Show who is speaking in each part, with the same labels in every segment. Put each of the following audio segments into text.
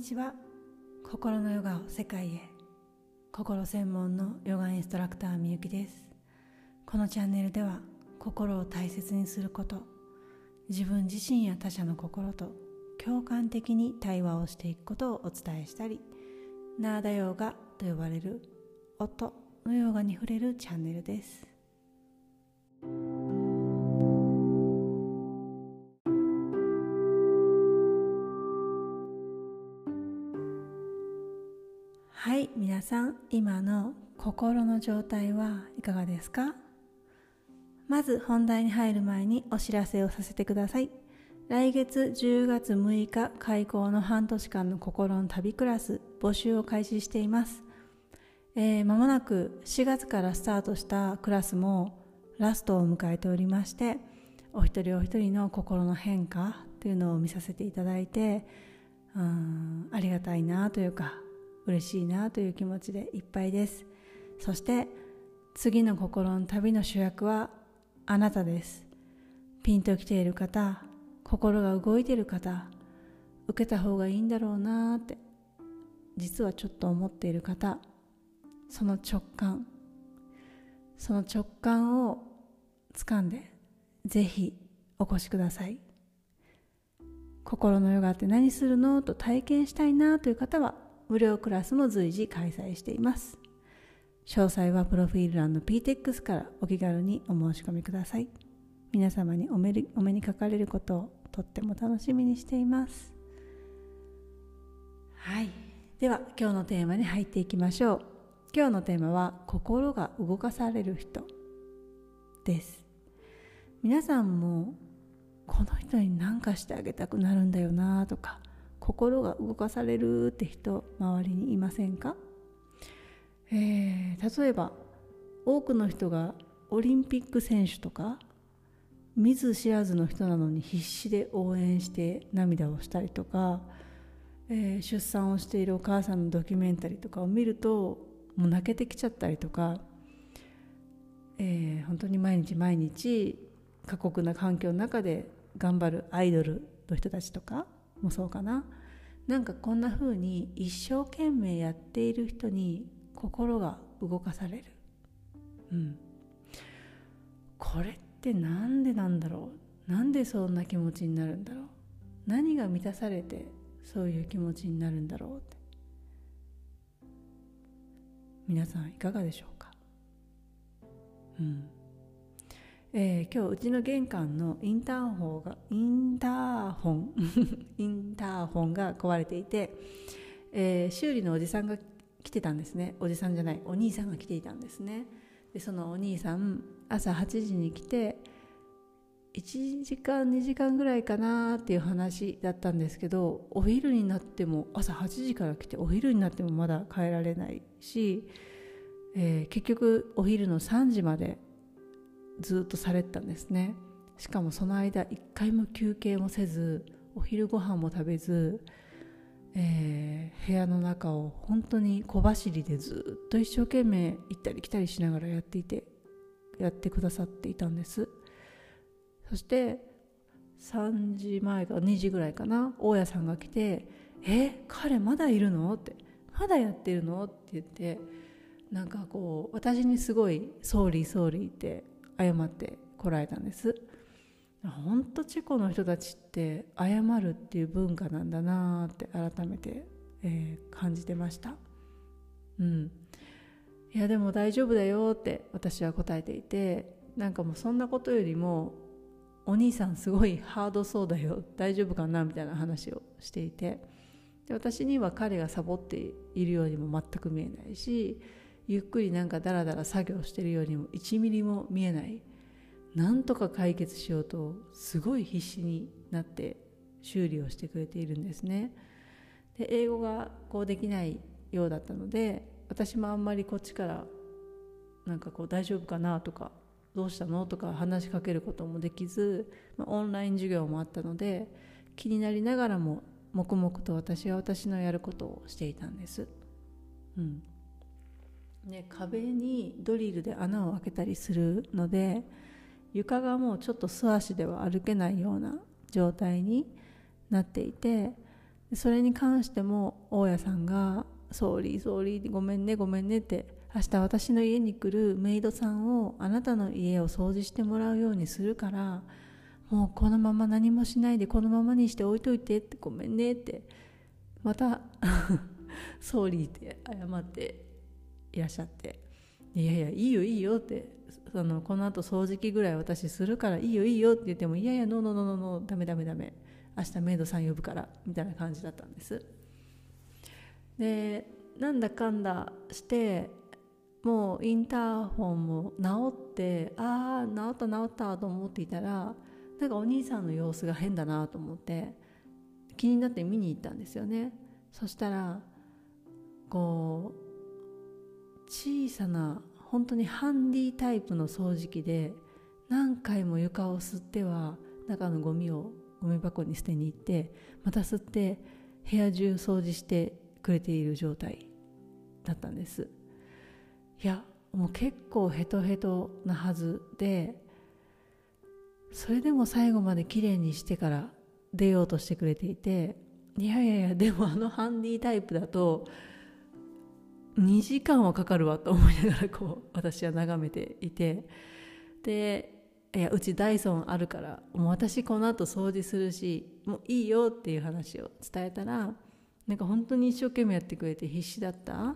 Speaker 1: ちは。心のヨガを世界へ。心専門のヨガインストラクターみゆきです。このチャンネルでは心を大切にすること自分自身や他者の心と共感的に対話をしていくことをお伝えしたりナーダヨガと呼ばれる音のヨガに触れるチャンネルです。さん今の心の状態はいかがですか？まず本題に入る前にお知らせをさせてください。来月10月6日開校の半年間の心の旅クラス募集を開始しています。えー、間もなく4月からスタートしたクラスもラストを迎えておりましてお一人お一人の心の変化というのを見させていただいてうんありがたいなというか嬉しいなという気持ちでいっぱいです。そして次の心の旅の主役はあなたです。ピンと来ている方心が動いている方受けた方がいいんだろうなって実はちょっと思っている方その直感その直感を掴んでぜひお越しください。心のヨガって何するの？と体験したいなという方は無料クラスも随時開催しています。詳細はプロフィール欄の PTEX からお気軽にお申し込みください。皆様にお目お目にかかれることをとっても楽しみにしています。はい。では今日のテーマに入っていきましょう。今日のテーマは心が動かされる人です。皆さんもこの人に何かしてあげたくなるんだよなとか心が動かされるって人周りにいませんか、えー、例えば多くの人がオリンピック選手とか見ず知らずの人なのに必死で応援して涙をしたりとか、えー、出産をしているお母さんのドキュメンタリーとかを見るともう泣けてきちゃったりとか、えー、本当に毎日毎日過酷な環境の中で頑張るアイドルの人たちとかもそうかな。なんかこんな風に一生懸命やっている人に心が動かされる。うん。これって何でなんだろう。なんでそんな気持ちになるんだろう。何が満たされてそういう気持ちになるんだろうって。皆さんいかがでしょうか。うん。えー、今日うちの玄関のインターホンがインターホン インターホンが壊れていて、えー、修理のおじさんが来てたんですね。おじさんじゃないお兄さんが来ていたんですね。でそのお兄さん朝8時に来て1時間2時間ぐらいかなっていう話だったんですけどお昼になっても朝8時から来てお昼になってもまだ帰られないし、えー、結局お昼の3時までずっとされてたんですねしかもその間一回も休憩もせずお昼ご飯も食べず、えー、部屋の中を本当に小走りでずっと一生懸命行ったり来たりしながらやっていてやってくださっていたんですそして3時前か2時ぐらいかな大家さんが来て「え彼まだいるの?」って「まだやってるの?」って言ってなんかこう私にすごい「ソーリーソーリー」って謝ってこられたんです。本当チェコの人たちって謝るっていう文化なんだなって改めて、えー、感じてました。うん。いやでも大丈夫だよって私は答えていてなんかもうそんなことよりもお兄さんすごいハードそうだよ大丈夫かなみたいな話をしていてで私には彼がサボっているようにも全く見えないしゆっくりなんかダラダラ作業してるようにも1ミリも見えない。なんとか解決しようとすごい必死になって修理をしてくれているんですね。で英語がこうできないようだったので私もあんまりこっちからなんかこう大丈夫かなとかどうしたのとか話しかけることもできず、まあ、オンライン授業もあったので気になりながらも黙々と私は私のやることをしていたんです。うん。ね、壁にドリルで穴を開けたりするので床がもうちょっと素足では歩けないような状態になっていてそれに関しても大家さんが「 sorry sorry ごめんねごめんね」って明日私の家に来るメイドさんをあなたの家を掃除してもらうようにするからもうこのまま何もしないでこのままにして置いといてってごめんねってまた sorry って謝っていらっしゃって。いやいやいいよいいよって。そのこのあと掃除機ぐらい私するからいいよいいよって言ってもいやいやノーノーノーノーノーダメダメダメ。明日メイドさん呼ぶからみたいな感じだったんです。でなんだかんだしてもうインターホンも直ってああ直った直ったと思っていたらなんかお兄さんの様子が変だなと思って気になって見に行ったんですよね。そしたらこう小さな本当にハンディタイプの掃除機で何回も床を吸っては中のゴミをゴミ箱に捨てに行ってまた吸って部屋中掃除してくれている状態だったんです。いやもう結構ヘトヘトなはずでそれでも最後まできれいにしてから出ようとしてくれていていやいやいやでもあのハンディタイプだと2時間はかかるわと思いながらこう私は眺めていて。でいやうちダイソンあるからもう私この後掃除するしもういいよっていう話を伝えたらなんか本当に一生懸命やってくれて必死だった、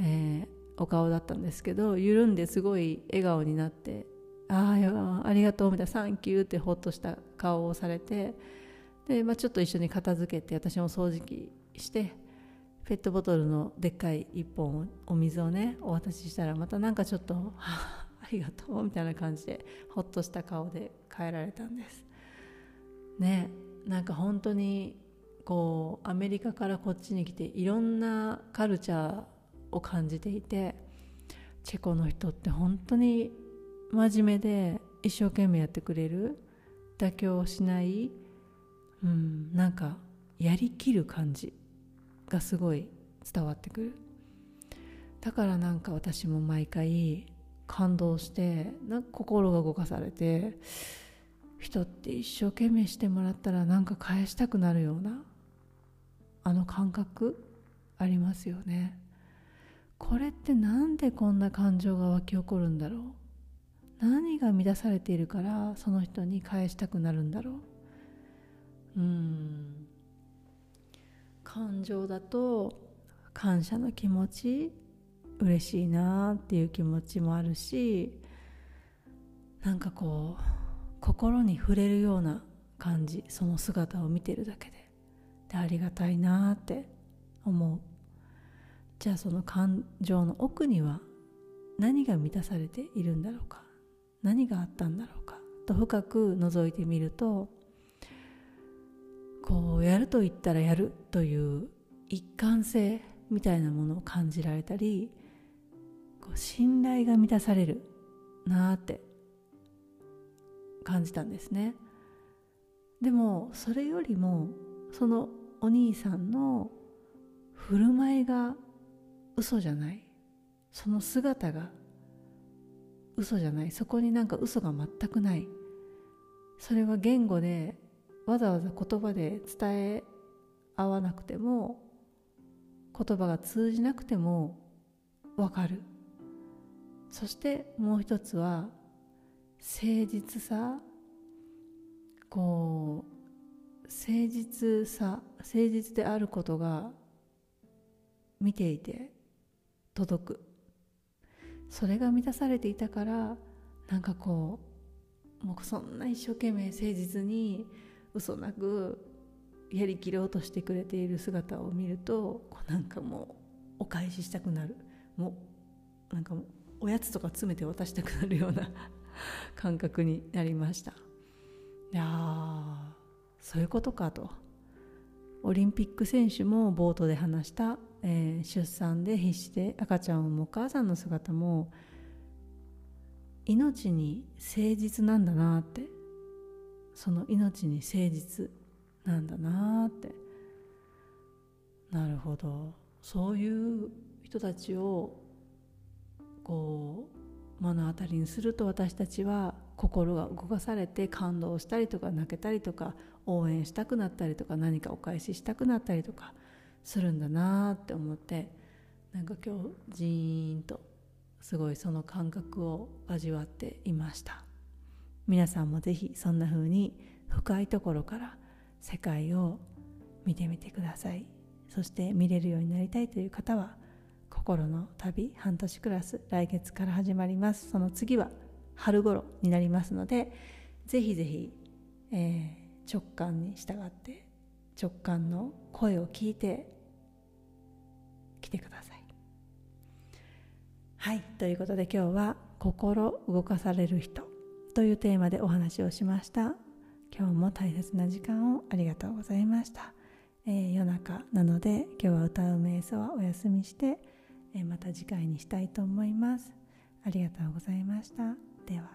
Speaker 1: えー、お顔だったんですけど緩んですごい笑顔になって「ああありがとう」みたいな「サンキュー」ってほっとした顔をされてで、まあ、ちょっと一緒に片付けて私も掃除機してペットボトルのでっかい1本お水をねお渡ししたらまたなんかちょっと「ありがとう」みたいな感じでほっとした顔で帰られたんです。ねなんか本当にこうアメリカからこっちに来ていろんなカルチャーを感じていてチェコの人って本当に真面目で一生懸命やってくれる妥協しないうんなんかやりきる感じ。がすごい伝わってくる。だからなんか私も毎回感動してなんか心が動かされて人って一生懸命してもらったらなんか返したくなるようなあの感覚ありますよね。これって何でこんな感情が湧き起こるんだろう。何が乱されているからその人に返したくなるんだろう。うん。感情だと感謝の気持ち嬉しいなっていう気持ちもあるしなんかこう心に触れるような感じその姿を見てるだけででありがたいなって思う。じゃあその感情の奥には何が満たされているんだろうか何があったんだろうかと深く覗いてみるとやると言ったらやるという一貫性みたいなものを感じられたりこう信頼が満たされるなって感じたんですね。でもそれよりもそのお兄さんの振る舞いが嘘じゃない。その姿が嘘じゃない。そこになんか嘘が全くない。それは言語でわざわざ言葉で伝え合わなくても言葉が通じなくてもわかる。そしてもう一つは誠実さ。こう誠実さ。誠実であることが見ていて届く。それが満たされていたからなんかこうもうそんな一生懸命誠実に嘘なくやりきろうとしてくれている姿を見るとこうなんかもうお返ししたくなる。もうなんかもうおやつとか詰めて渡したくなるような 感覚になりました。いやそういうことかと。オリンピック選手も冒頭で話した、えー、出産で必死で赤ちゃんを産むお母さんの姿も命に誠実なんだなってその命に誠実なんだなって。なるほど。そういう人たちをこう目の当たりにすると私たちは心が動かされて感動したりとか泣けたりとか応援したくなったりとか何かお返ししたくなったりとかするんだなって思って。なんか今日ジーンとすごいその感覚を味わっていました。皆さんもぜひそんな風に深いところから世界を見てみてください。そして見れるようになりたいという方は心の旅半年クラス来月から始まります。その次は春頃になりますのでぜひぜひ、えー、直感に従って直感の声を聞いて来てください。はいということで今日は「心動かされる人」というテーマでお話をしました。今日も大切な時間をありがとうございました、えー、夜中なので今日は歌う瞑想はお休みして、えー、また次回にしたいと思います。ありがとうございました。では。